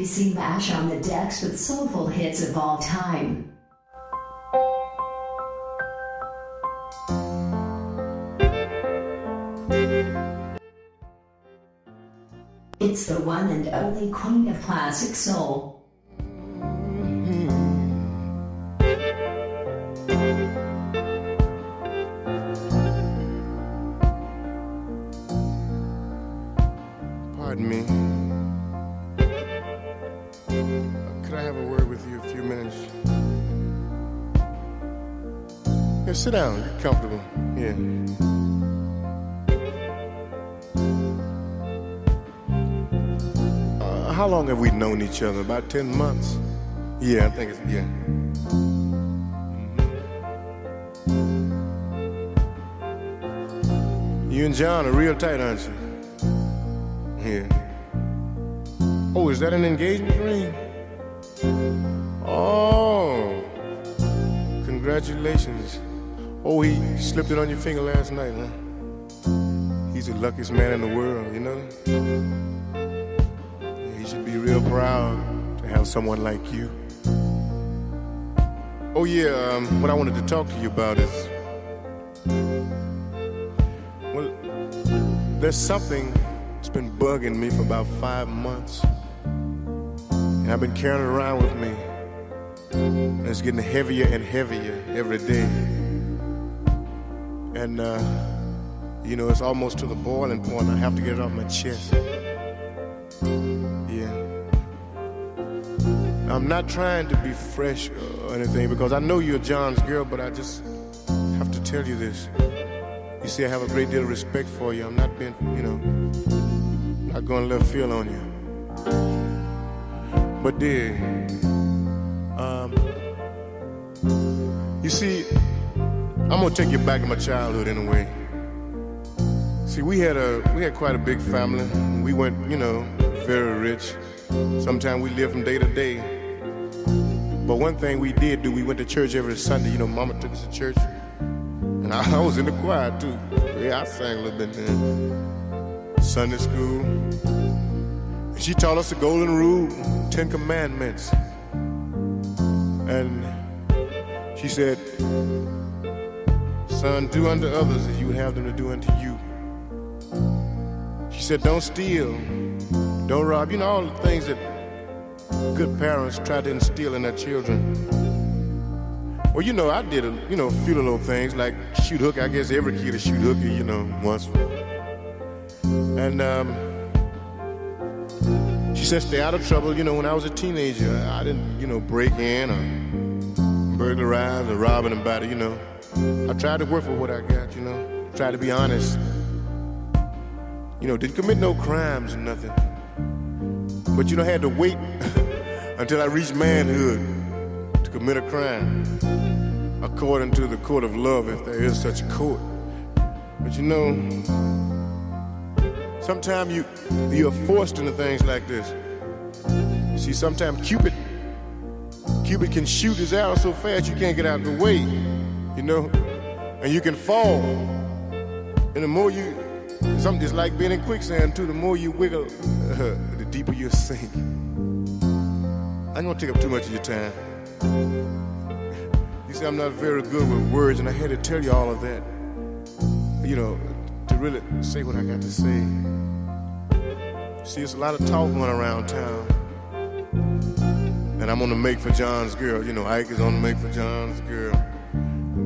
PC Mesh on the decks with soulful hits of all time. It's the one and only queen of classic soul. Sit down. Get comfortable. Yeah. Uh, how long have we known each other? About 10 months? Yeah, I think it's, yeah. Mhm. You and John are real tight, aren't you? Yeah. Oh, is that an engagement ring? Oh, congratulations. Oh, he slipped it on your finger last night, huh? He's the luckiest man in the world, you know? He should be real proud to have someone like you. Oh, yeah, um, what I wanted to talk to you about is. Well, there's something that's been bugging me for about five months. And I've been carrying it around with me. And it's getting heavier and heavier every day. And, uh, you know, it's almost to the boiling point. I have to get it off my chest. Yeah. I'm not trying to be fresh or anything because I know you're John's girl, but I just have to tell you this. You see, I have a great deal of respect for you. I'm not being, you know, not going to left field on you. But dear, um, you see, I'm gonna take you back to my childhood in a way. See, we had a we had quite a big family. We went, you know, very rich. Sometimes we lived from day to day. But one thing we did do, we went to church every Sunday. You know, Mama took us to church, and I, I was in the choir too. Yeah, I sang a little bit then. Sunday school. And she taught us the golden rule, Ten Commandments. And she said, Son, do unto others as you would have them to do unto you. She said, Don't steal, don't rob. You know, all the things that good parents try to instill in their children. Well, you know, I did, a, you know, a few little things like shoot hook. I guess every kid shoot hooky, you know, once. And um, she said, stay out of trouble. You know, when I was a teenager, I didn't, you know, break in or burglarize or rob anybody, you know. I tried to work for what I got, you know. Tried to be honest. You know, didn't commit no crimes or nothing. But, you know, I had to wait until I reached manhood to commit a crime. According to the court of love, if there is such a court. But you know, sometimes you you're forced into things like this. See, sometimes Cupid Cupid can shoot his arrow so fast you can't get out of the way, you know, and you can fall. And the more you, something just like being in quicksand too. The more you wiggle, uh, the deeper you sink. I'm gonna take up too much of your time. You see, I'm not very good with words, and I had to tell you all of that. You know, to really say what I got to say. See, it's a lot of talk going around town. And I'm on the make for John's girl. You know, Ike is on the make for John's girl.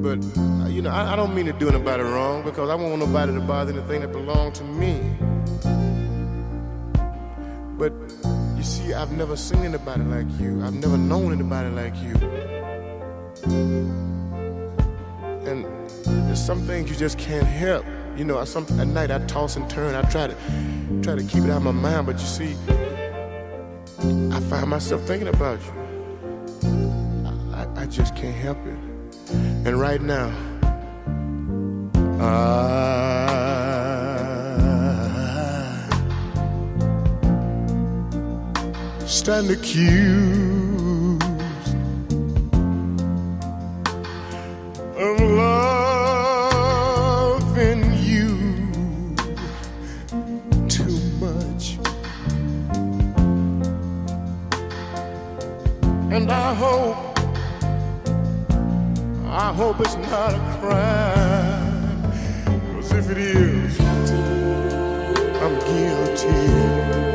But, uh, you know, I, I don't mean to do anybody wrong because I don't want nobody to bother anything that belongs to me. But, you see, I've never seen anybody like you. I've never known anybody like you. And there's some things you just can't help. You know, some, at night I toss and turn. I try to try to keep it out of my mind, but you see, I find myself thinking about you. I, I just can't help it. And right now, I stand accused of loving you too much. And I hope, I hope it's not a crime. Cause if it is, I'm guilty.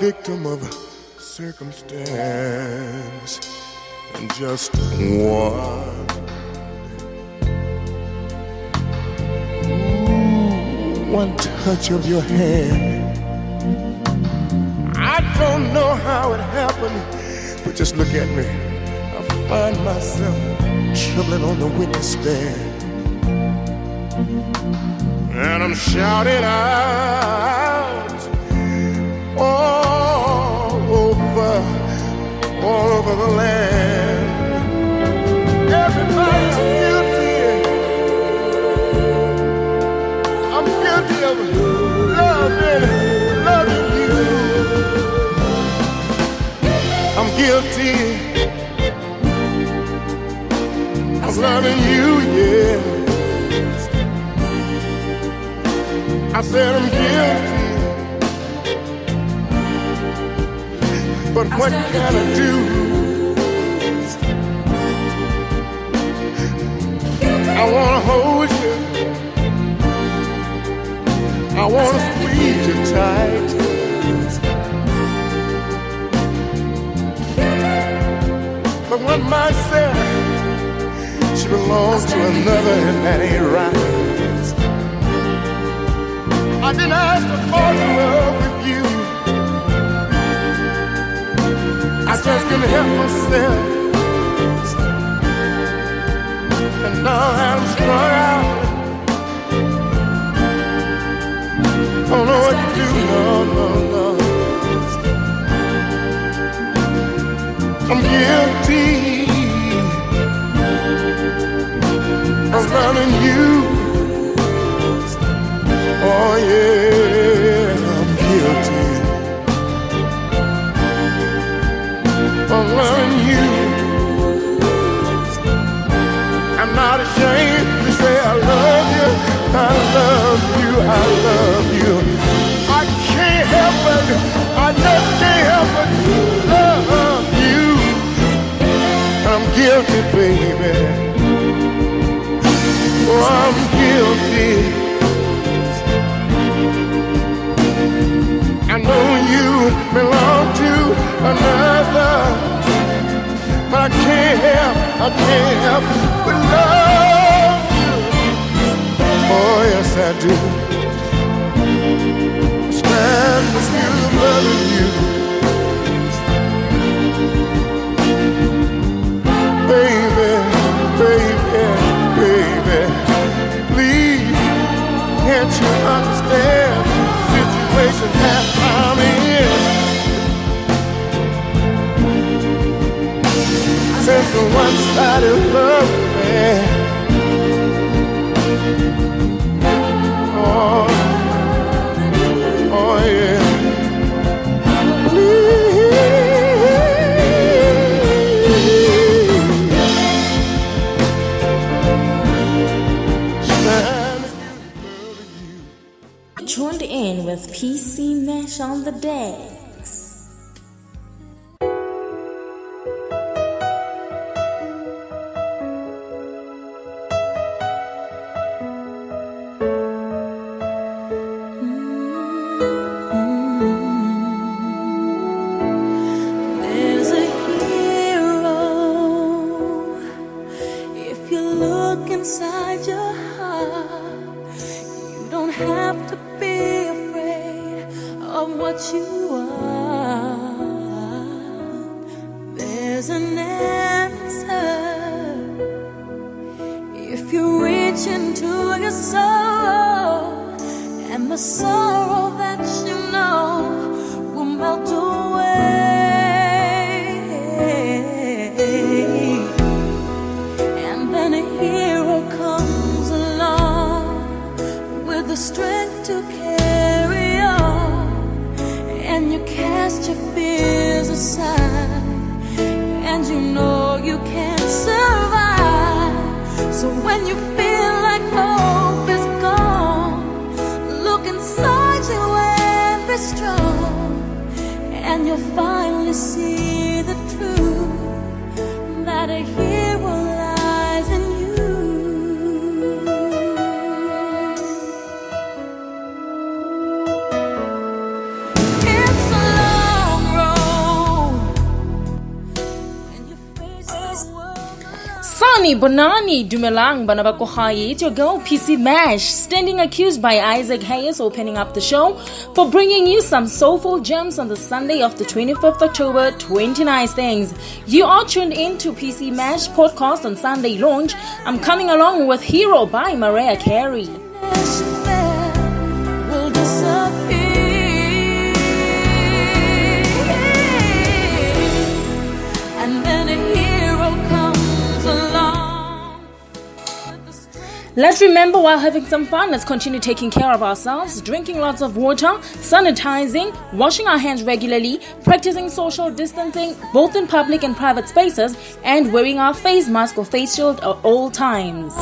Victim of circumstance and just one. Ooh, one touch of your hand. I don't know how it happened, but just look at me. I find myself trembling on the witness stand. And I'm shouting out loving, you, yeah. I said I'm guilty. But what can I do? I wanna hold you. I wanna squeeze you tight. But one say she belongs to another, and that ain't right. I didn't ask to fall in love with you. I just couldn't help myself. And now I'm strung out. Don't know what to do, no, no, no. I'm guilty of loving you. Oh yeah, I'm guilty of loving not ashamed to say I love you. I love you. I love you. I can't help it. I just can't help but love you. I'm guilty, baby. Oh, I'm guilty. I know you belong to another, but I can't help, I can't help love you. Oh, yes, I do. I stand loving you. Baby, baby, baby, please, can't you understand the situation that I'm in? Since the one-sided love Joined in with PC Mesh on the day. Bonani Dumelang Banabakohaye, Hayit, your girl PC Mesh, standing accused by Isaac Hayes, opening up the show for bringing you some soulful gems on the Sunday of the 25th October, 20 nice things. You are tuned in to PC Mesh podcast on Sunday launch. I'm coming along with Hero by Mariah Carey. Let's remember while having some fun, let's continue taking care of ourselves, drinking lots of water, sanitizing, washing our hands regularly, practicing social distancing both in public and private spaces, and wearing our face mask or face shield at all times.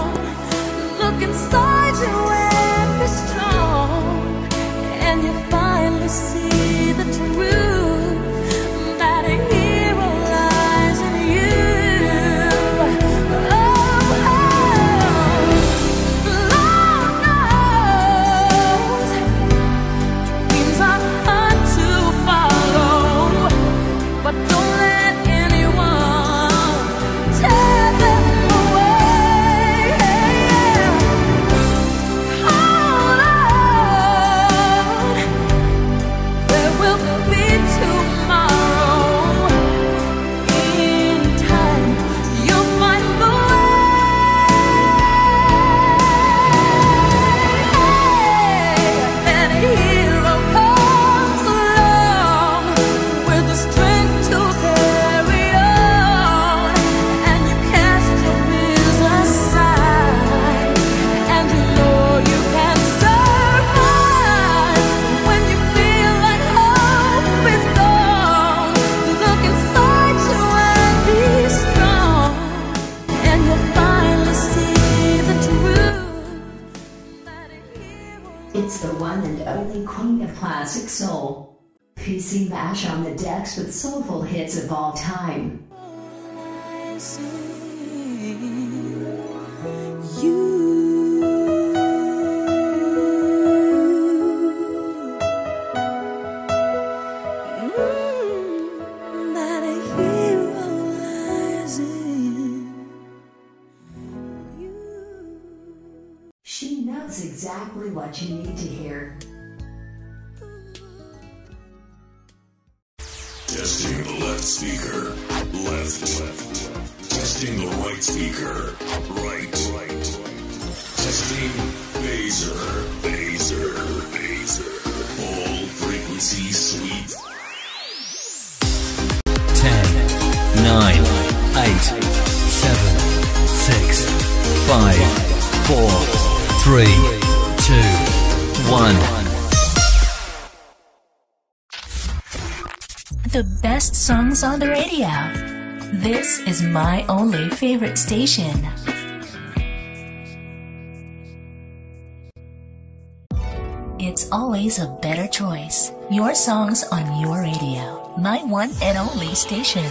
It's always a better choice. Your songs on your radio. My one and only station.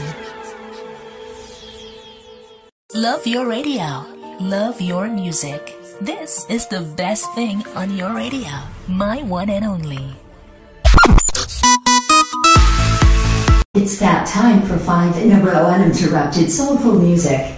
Love your radio. Love your music. This is the best thing on your radio. My one and only. It's that time for five in a row uninterrupted soulful music.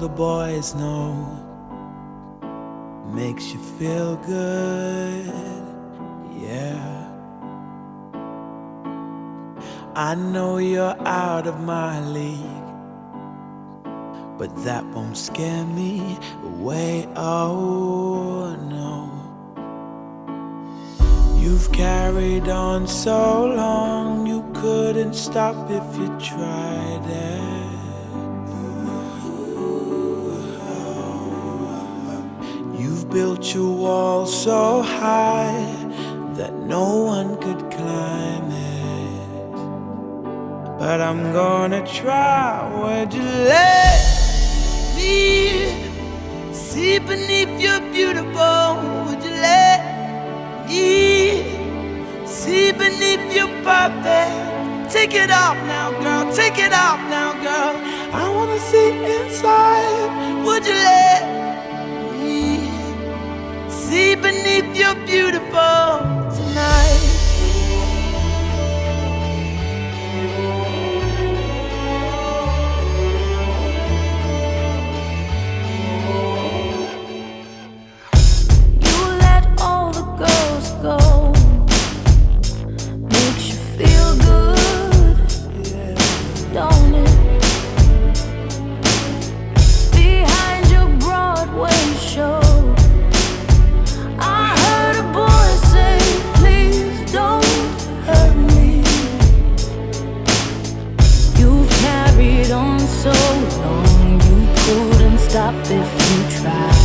the boys know makes you feel good, yeah. I know you're out of my league, but that won't scare me away. Oh no, you've carried on so long, you couldn't stop if you tried it. built your wall so high that no one could climb it. But I'm gonna try. Would you let me see beneath your beautiful? Would you let me see beneath your perfect? Take it off now, girl. Take it off now, girl. I wanna see inside. Would you let? see beneath your beautiful tonight. up if you try.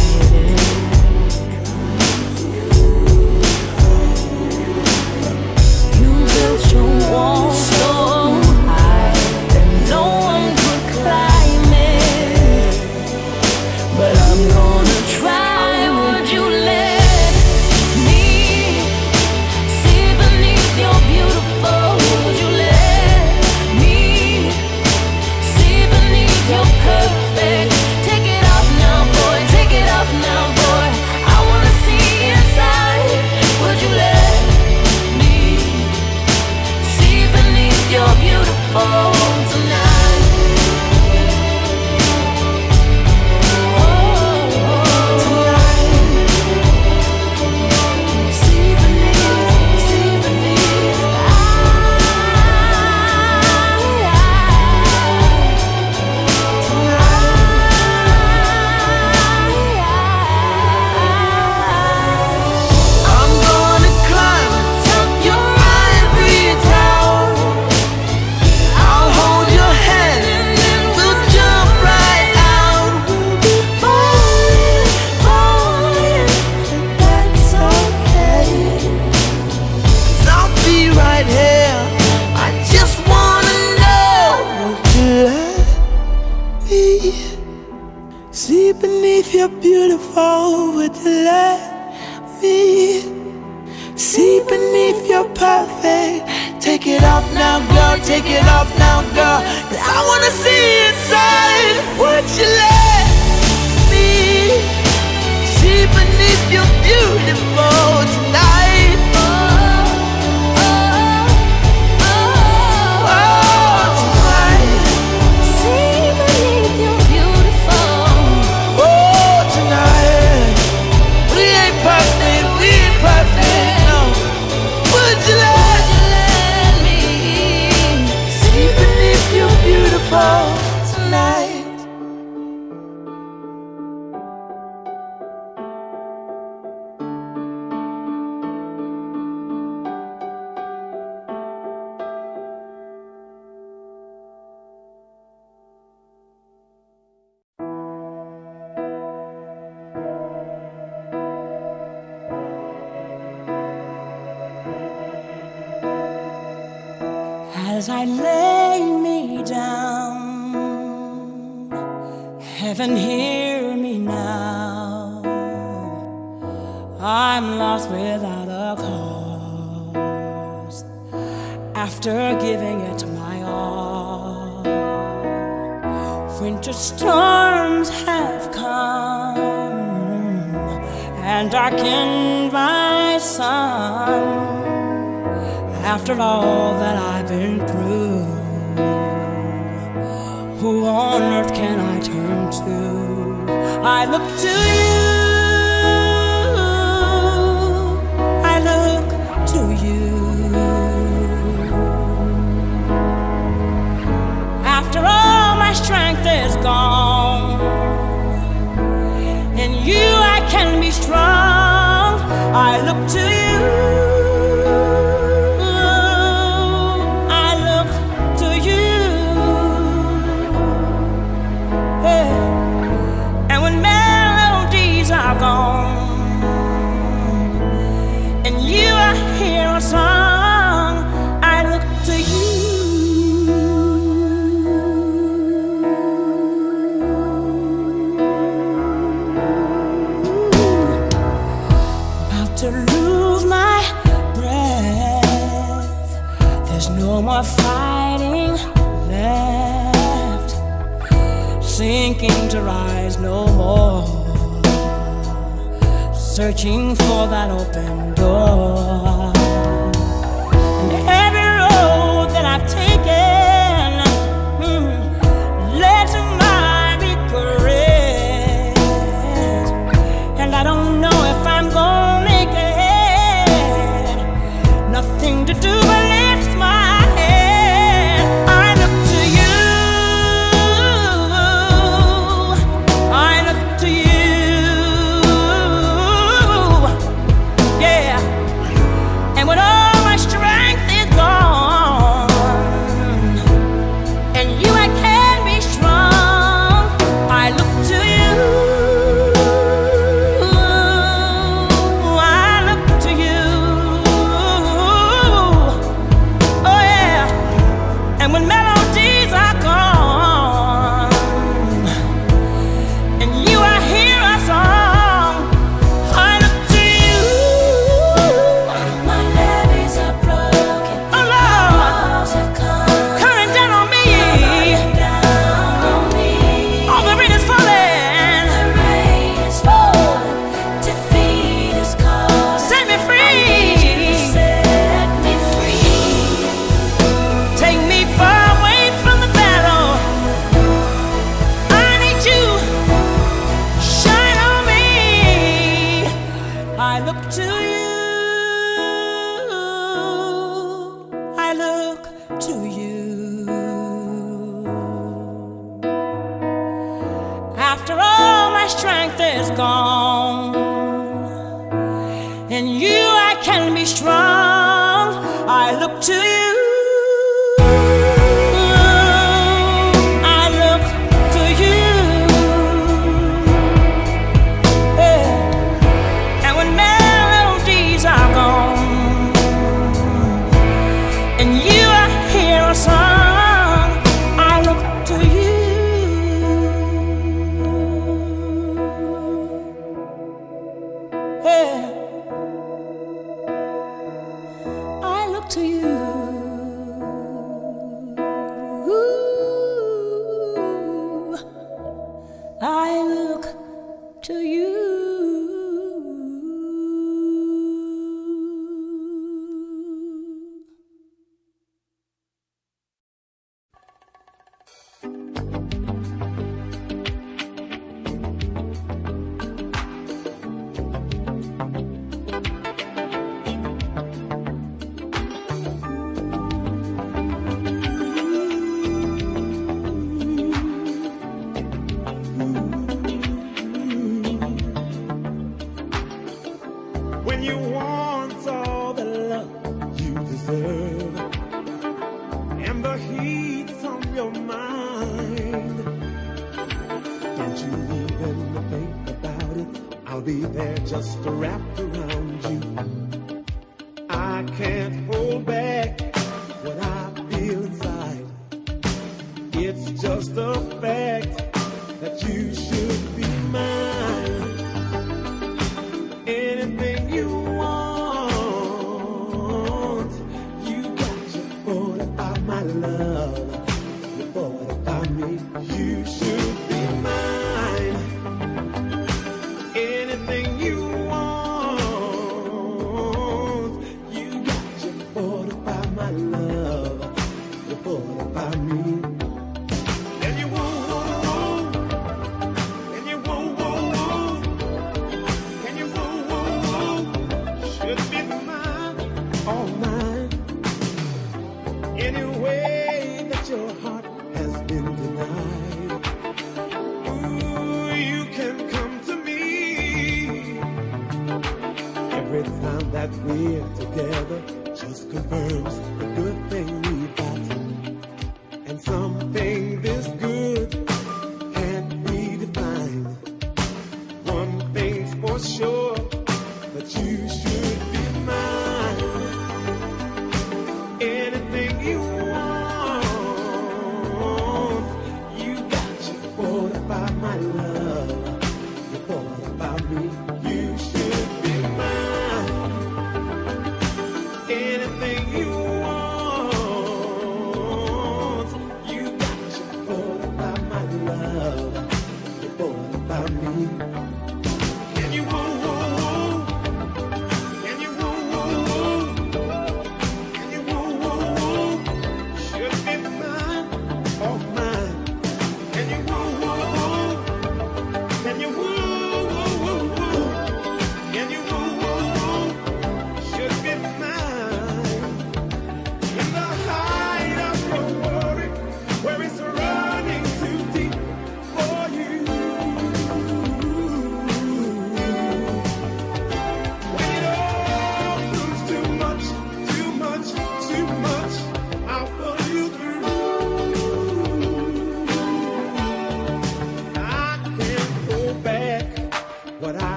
I'm lost without a cause. After giving it my all, winter storms have come and darkened my sun. After all that I've been through, who on earth can I turn to? I look to you. gone. searching for that open door.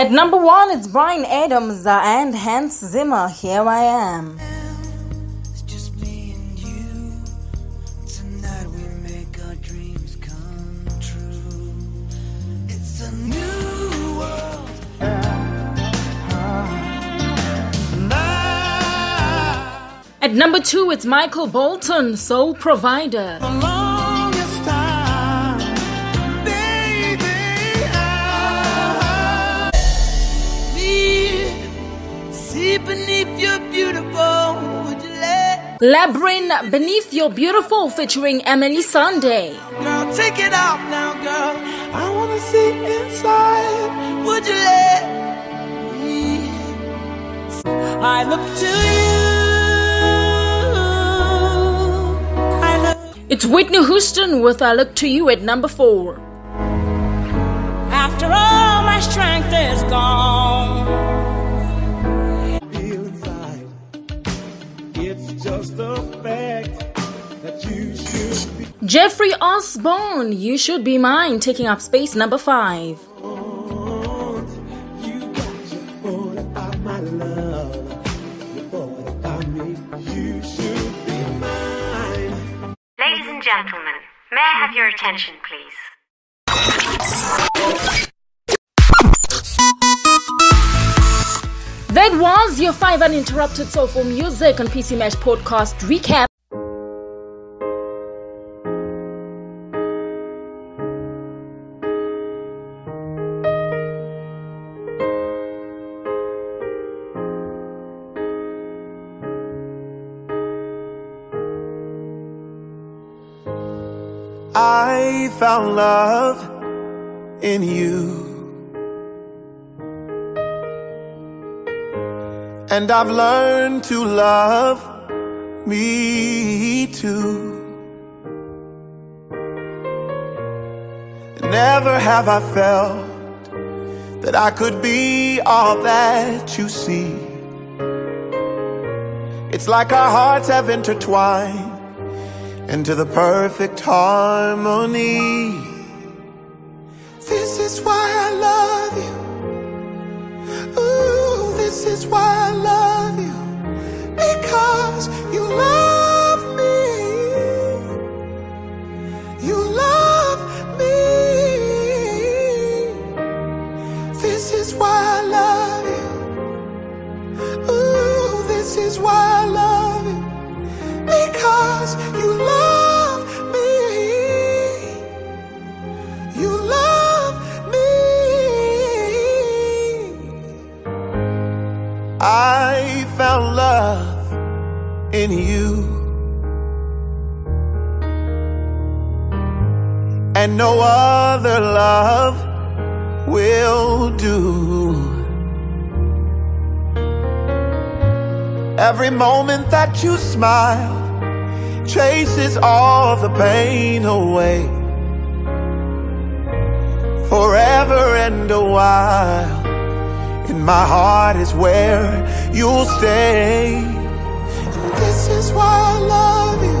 At number one, it's Bryan Adams uh, and Hans Zimmer. Here I am. It's just me and you. Tonight we make our dreams come true. It's a new world. At number two, it's Michael Bolton, Soul Provider. Labrinth Beneath Your Beautiful featuring Emeli Sandé. girl take it off now, girl? I wanna see inside. Would you let me? I look to you. I look It's Whitney Houston with I Look to You at number four. after all my strength is gone. Jeffrey Osborne, You Should Be Mine, taking up space number five. You got your foot about my love. Your foot about me. You should be mine. Ladies and gentlemen, may I have your attention, please? That was your five uninterrupted soulful music on PC Mesh podcast recap. I found love in you. And I've learned to love me too. Never have I felt that I could be all that you see. It's like our hearts have intertwined into the perfect harmony. This is why I love you. Is why I love you. Because you love in you. And no other love will do. Every moment that you smile chases all the pain away. Forever and a while, in my heart is where you'll stay. This is why I love you.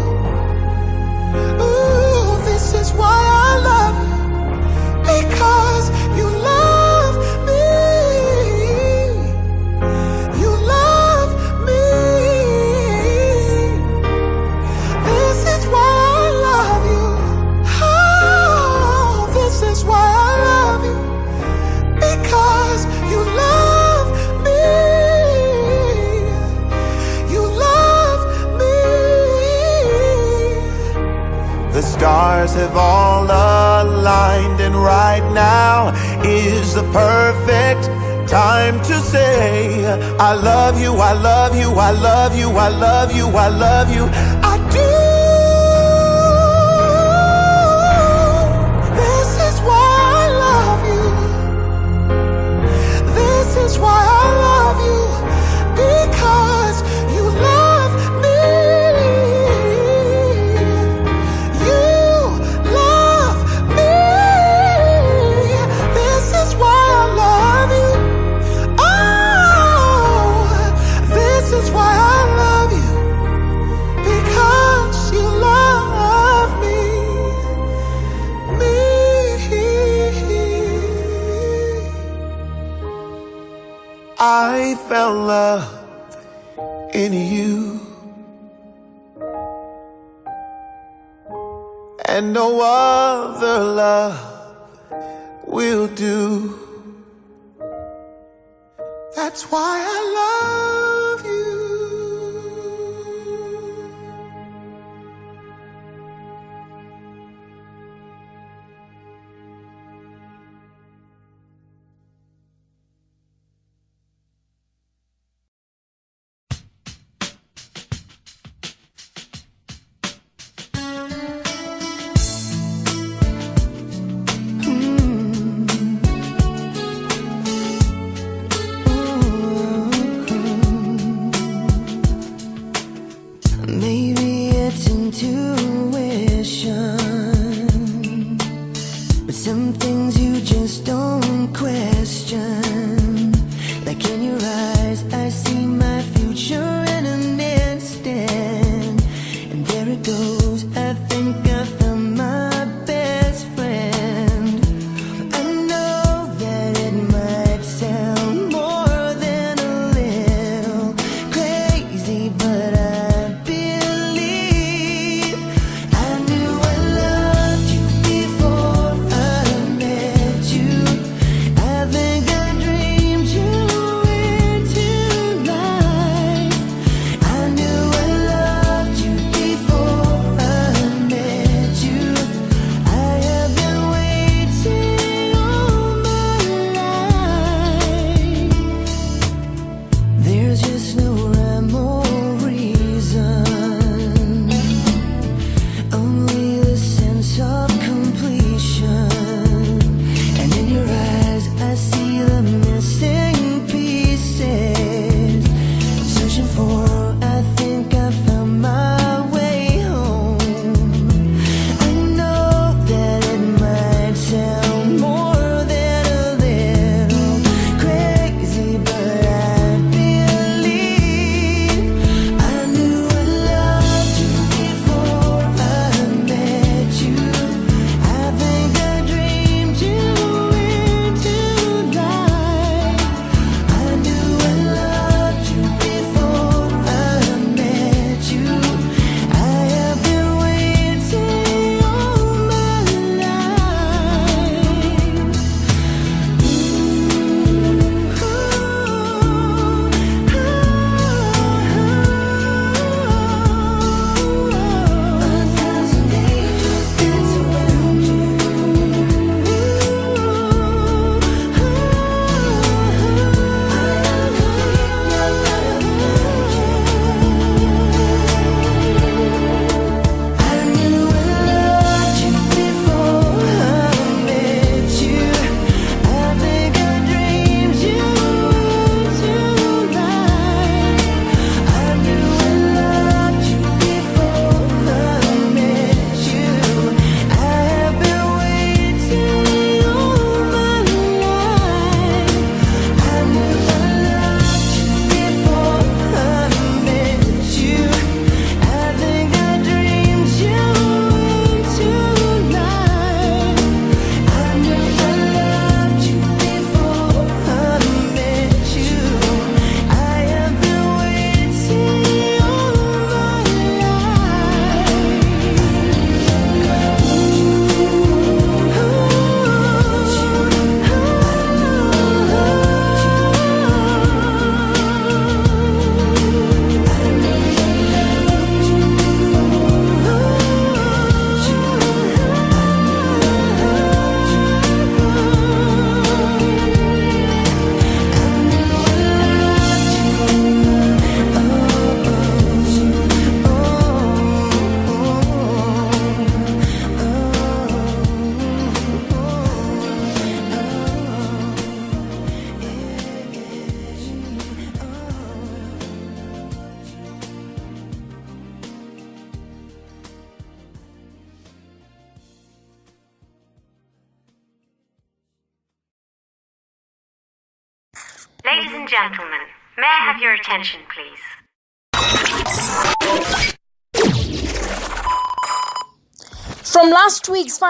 Ooh, this is why I love you. Because stars have all aligned, and right now is the perfect time to say, I love you, I love you, I love you, I love you, I love you, I do. This is why I love you. This is why I found love in you. And no other love will do. That's why I love.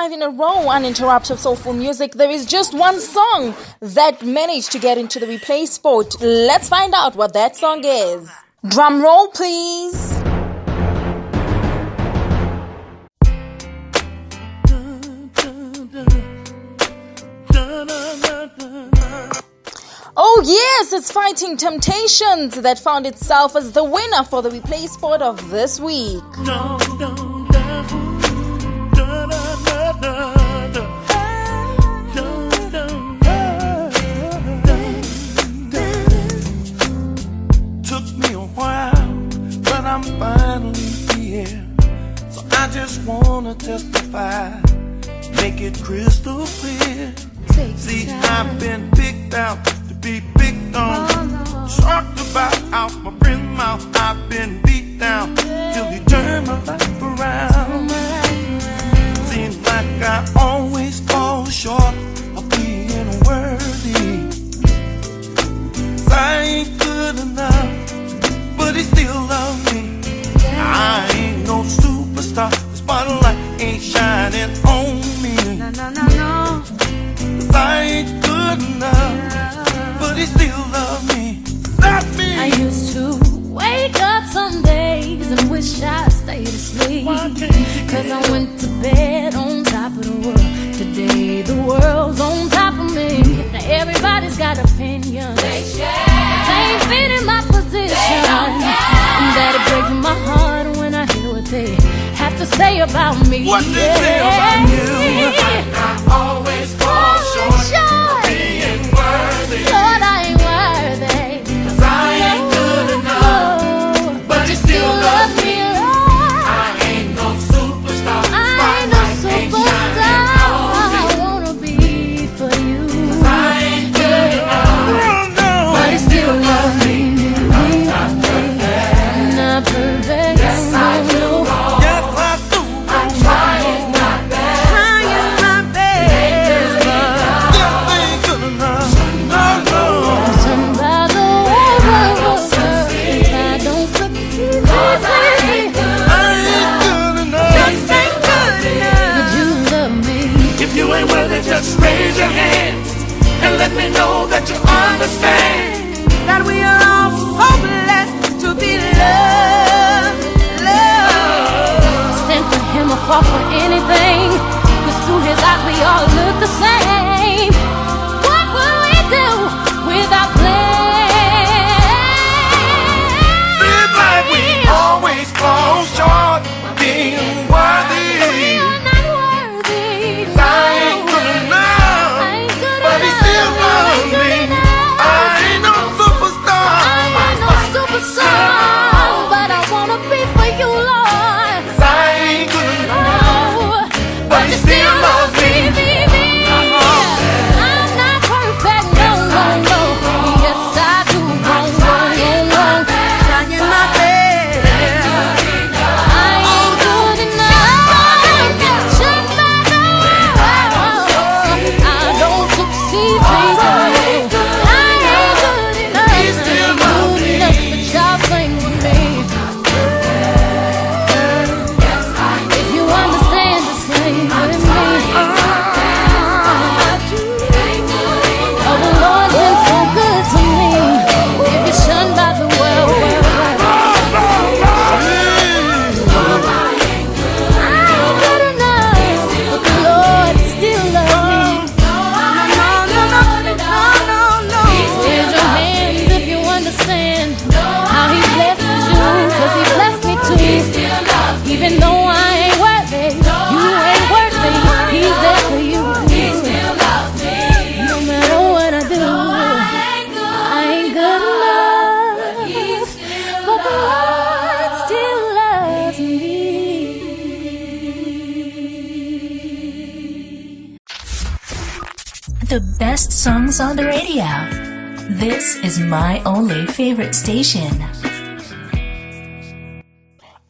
five in a row uninterrupted soulful music. There is just one song that managed to get into the replay spot. Let's find out what that song is. Drum roll, please. Oh, yes, it's Fighting Temptations that found itself as the winner for the replay spot of this week. No, no.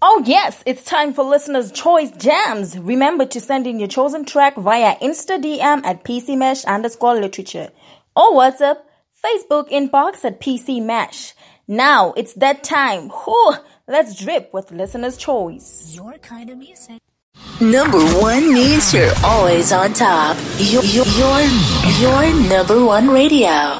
Oh, yes, it's time for listeners' choice jams. Remember to send in your chosen track via Insta DM at PCMesh underscore literature or WhatsApp, Facebook inbox at PCMesh. Now it's that time. Whew, let's drip with listeners' choice. Your kind of music. Number one means you're always on top. You're, you're, you're number one radio.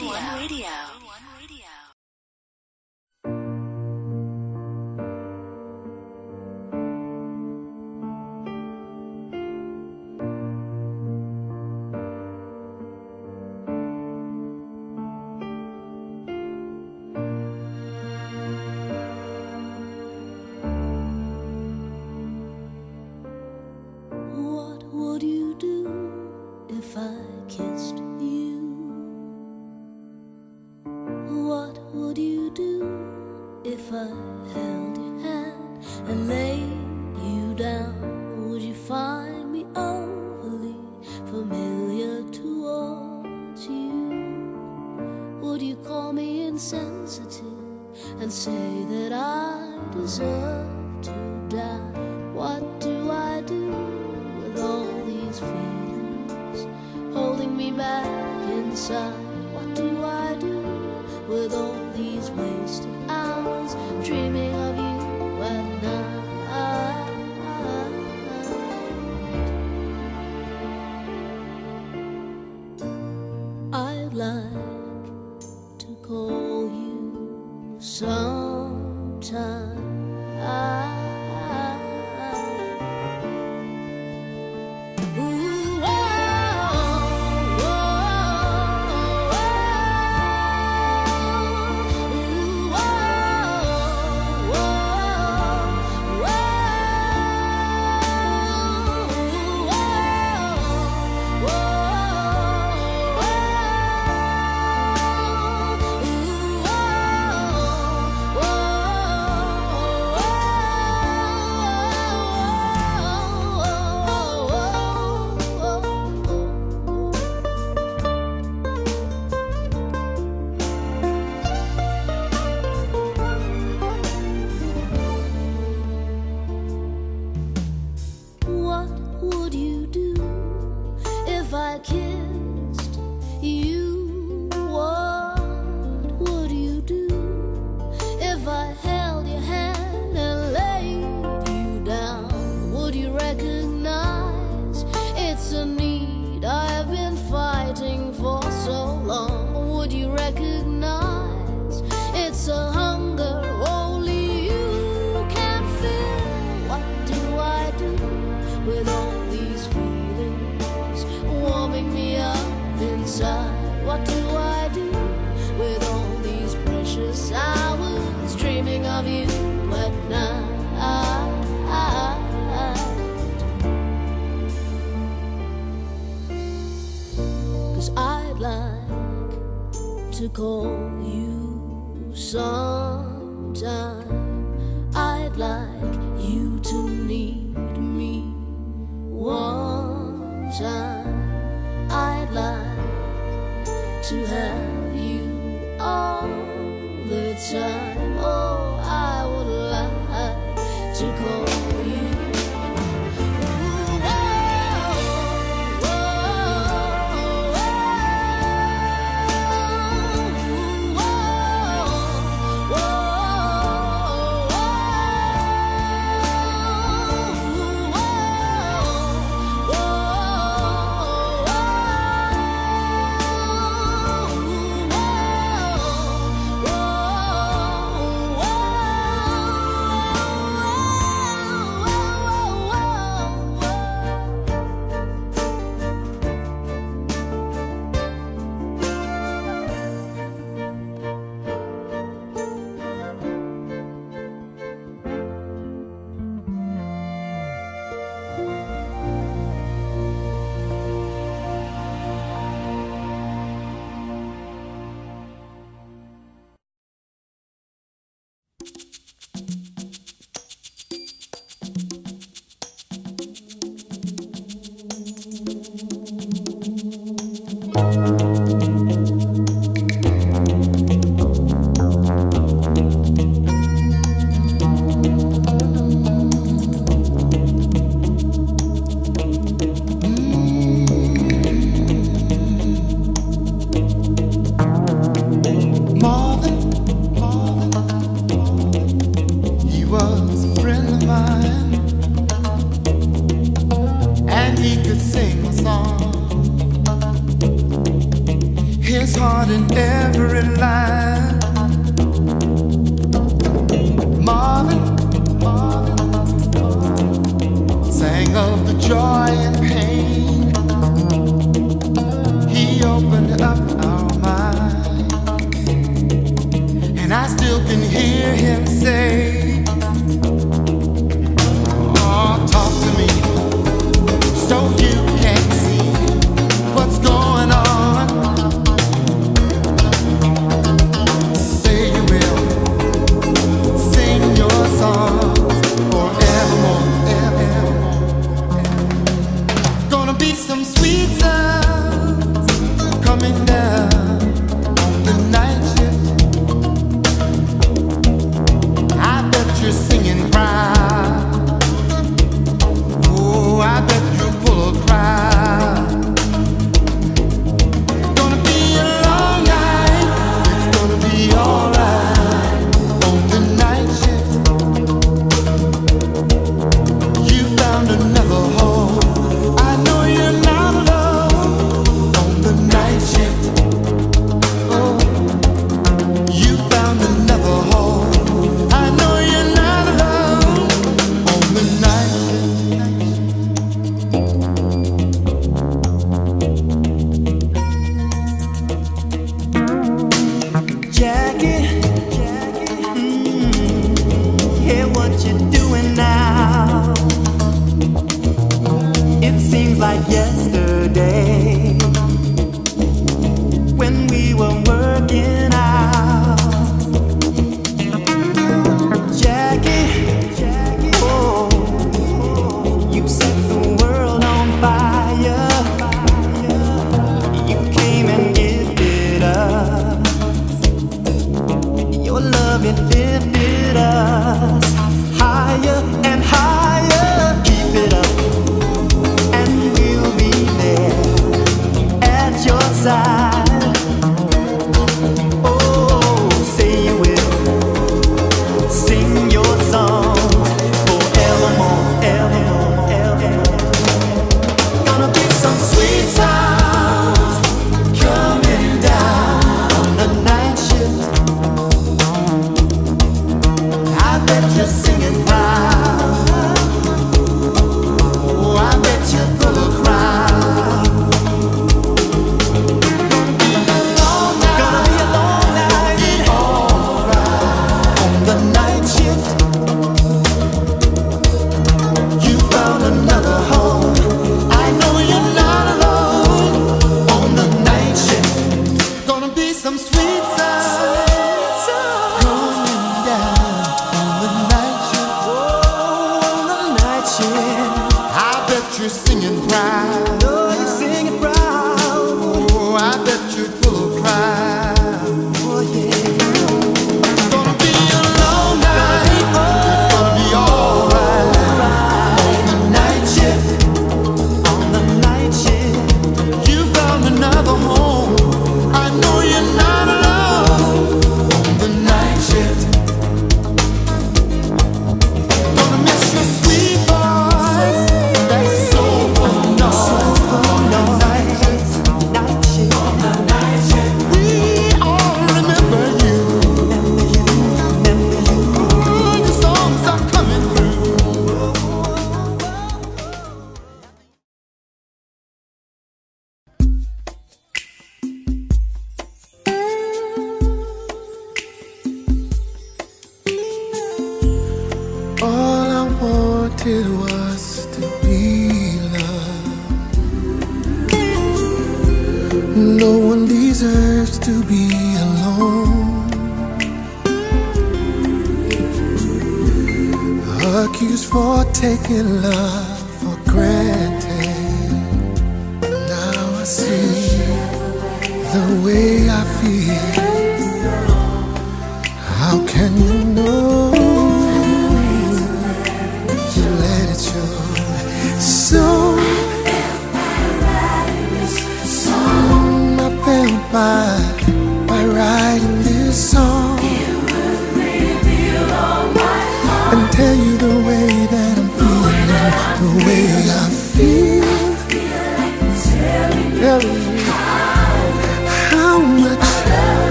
Me insensitive and say that I deserve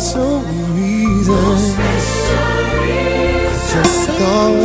Oh, no special reason. Just thought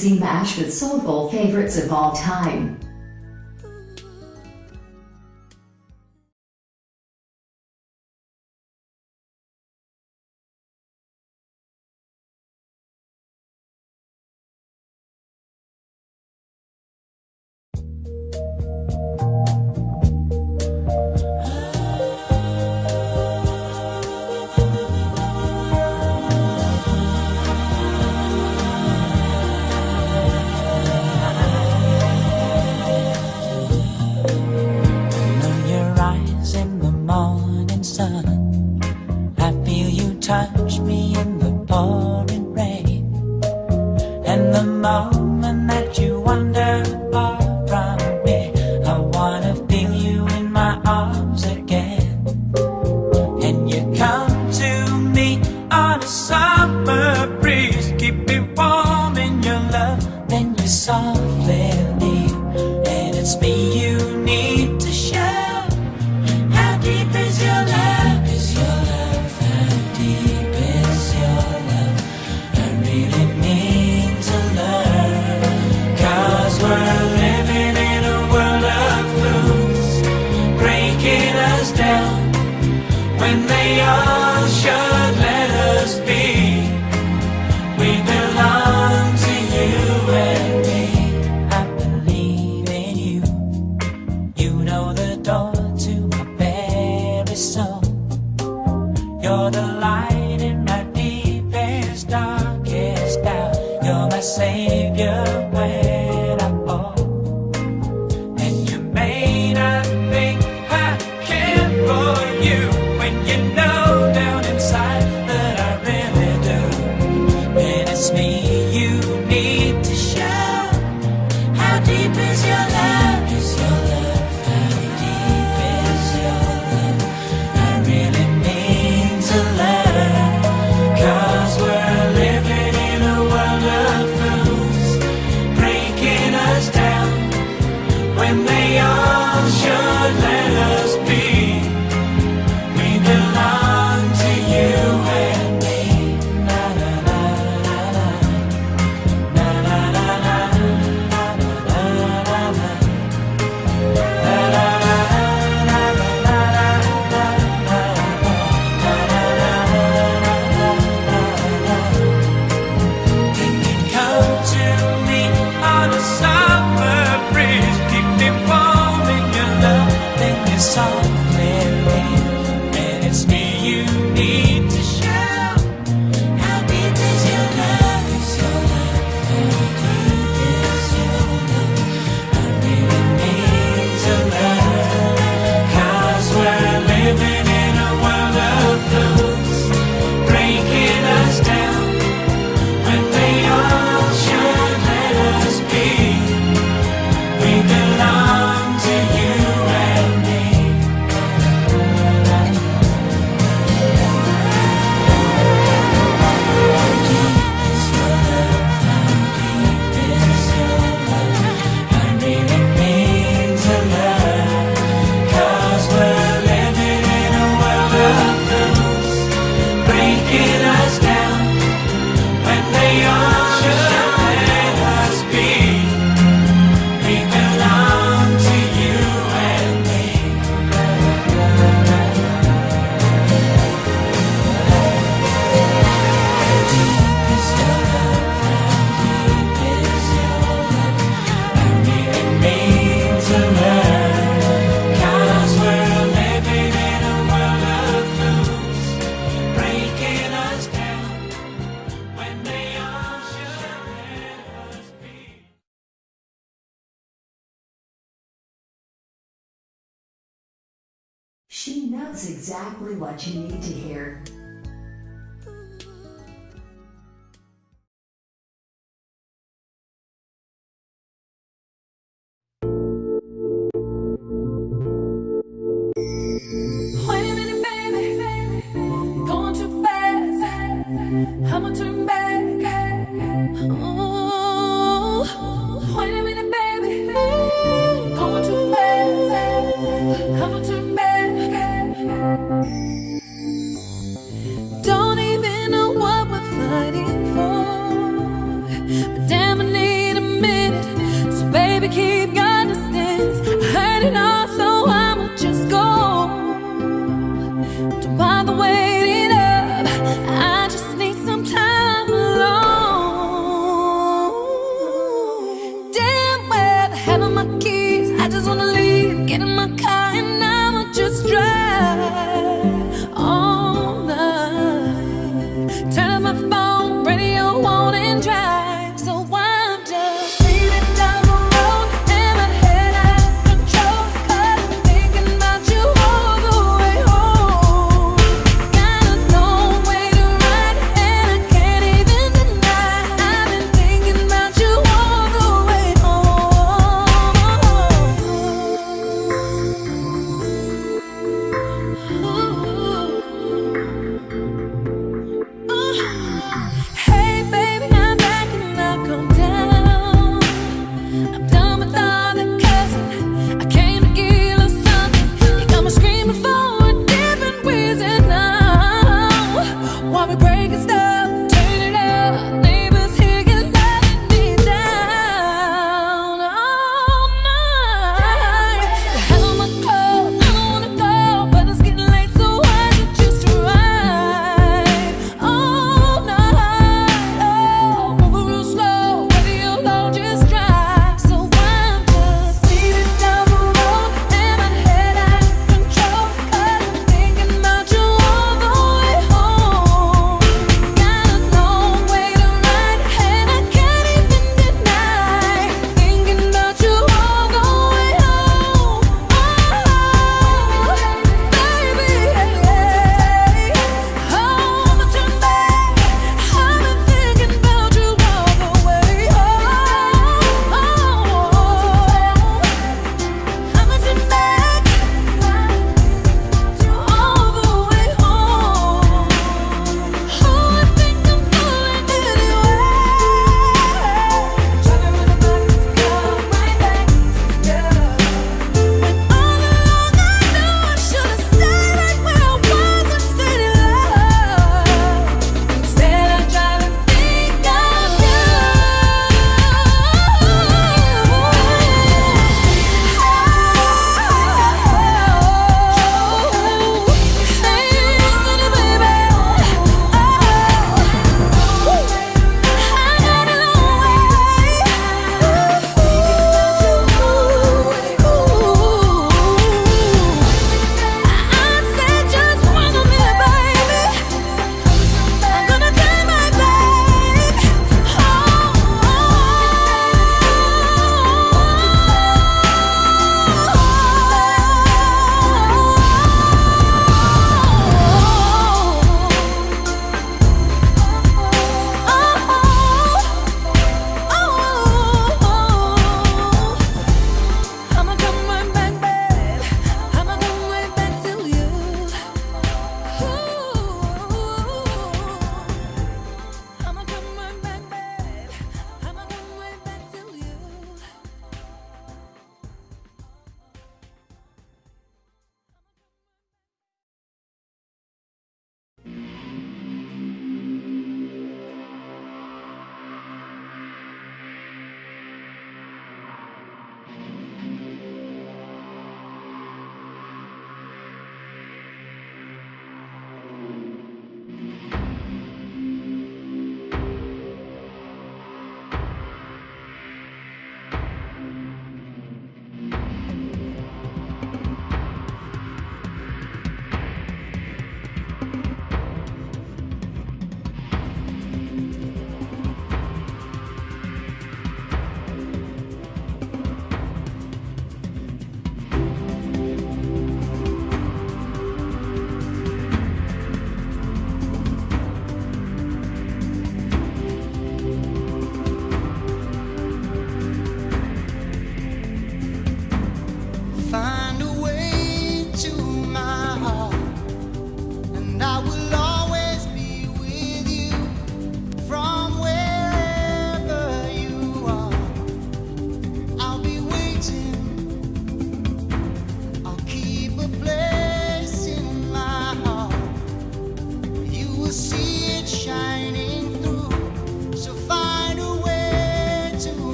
PC Mesh with soulful favorites of all time. And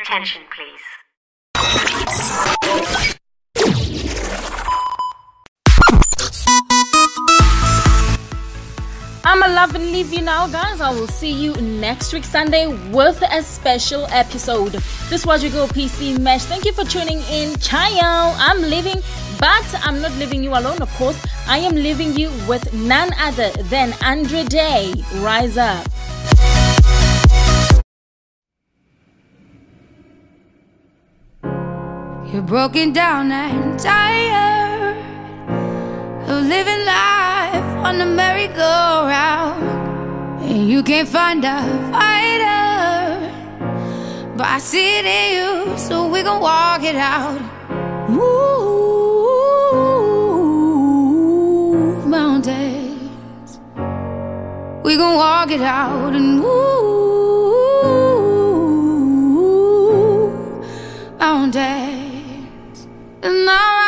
attention, please? I'm a love and leave you now, guys. I will see you next week Sunday with a special episode. This was your girl PC Mesh. Thank you for tuning in. Ciao. I'm leaving, but I'm not leaving you alone, of course. I am leaving you with none other than Andra Day. Rise up. You're broken down and tired of living life on the merry-go-round, and you can't find a fighter. But I see it in you, so we gon' walk it out. Move mountains. We gon' walk it out and move mountains. And I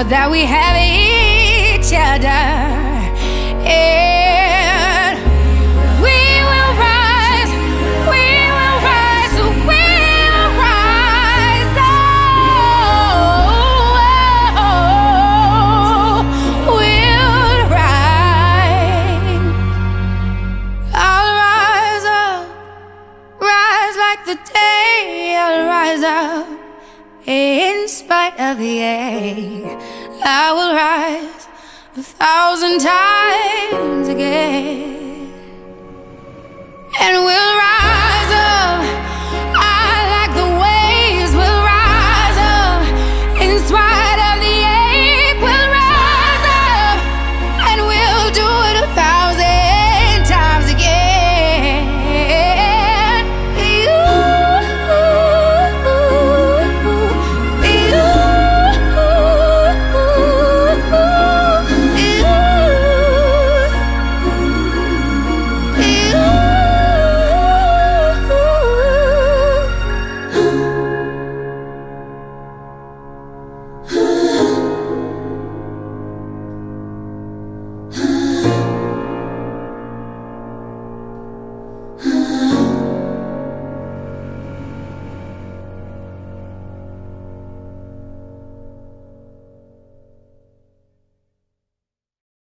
for that we have I will rise a thousand times again,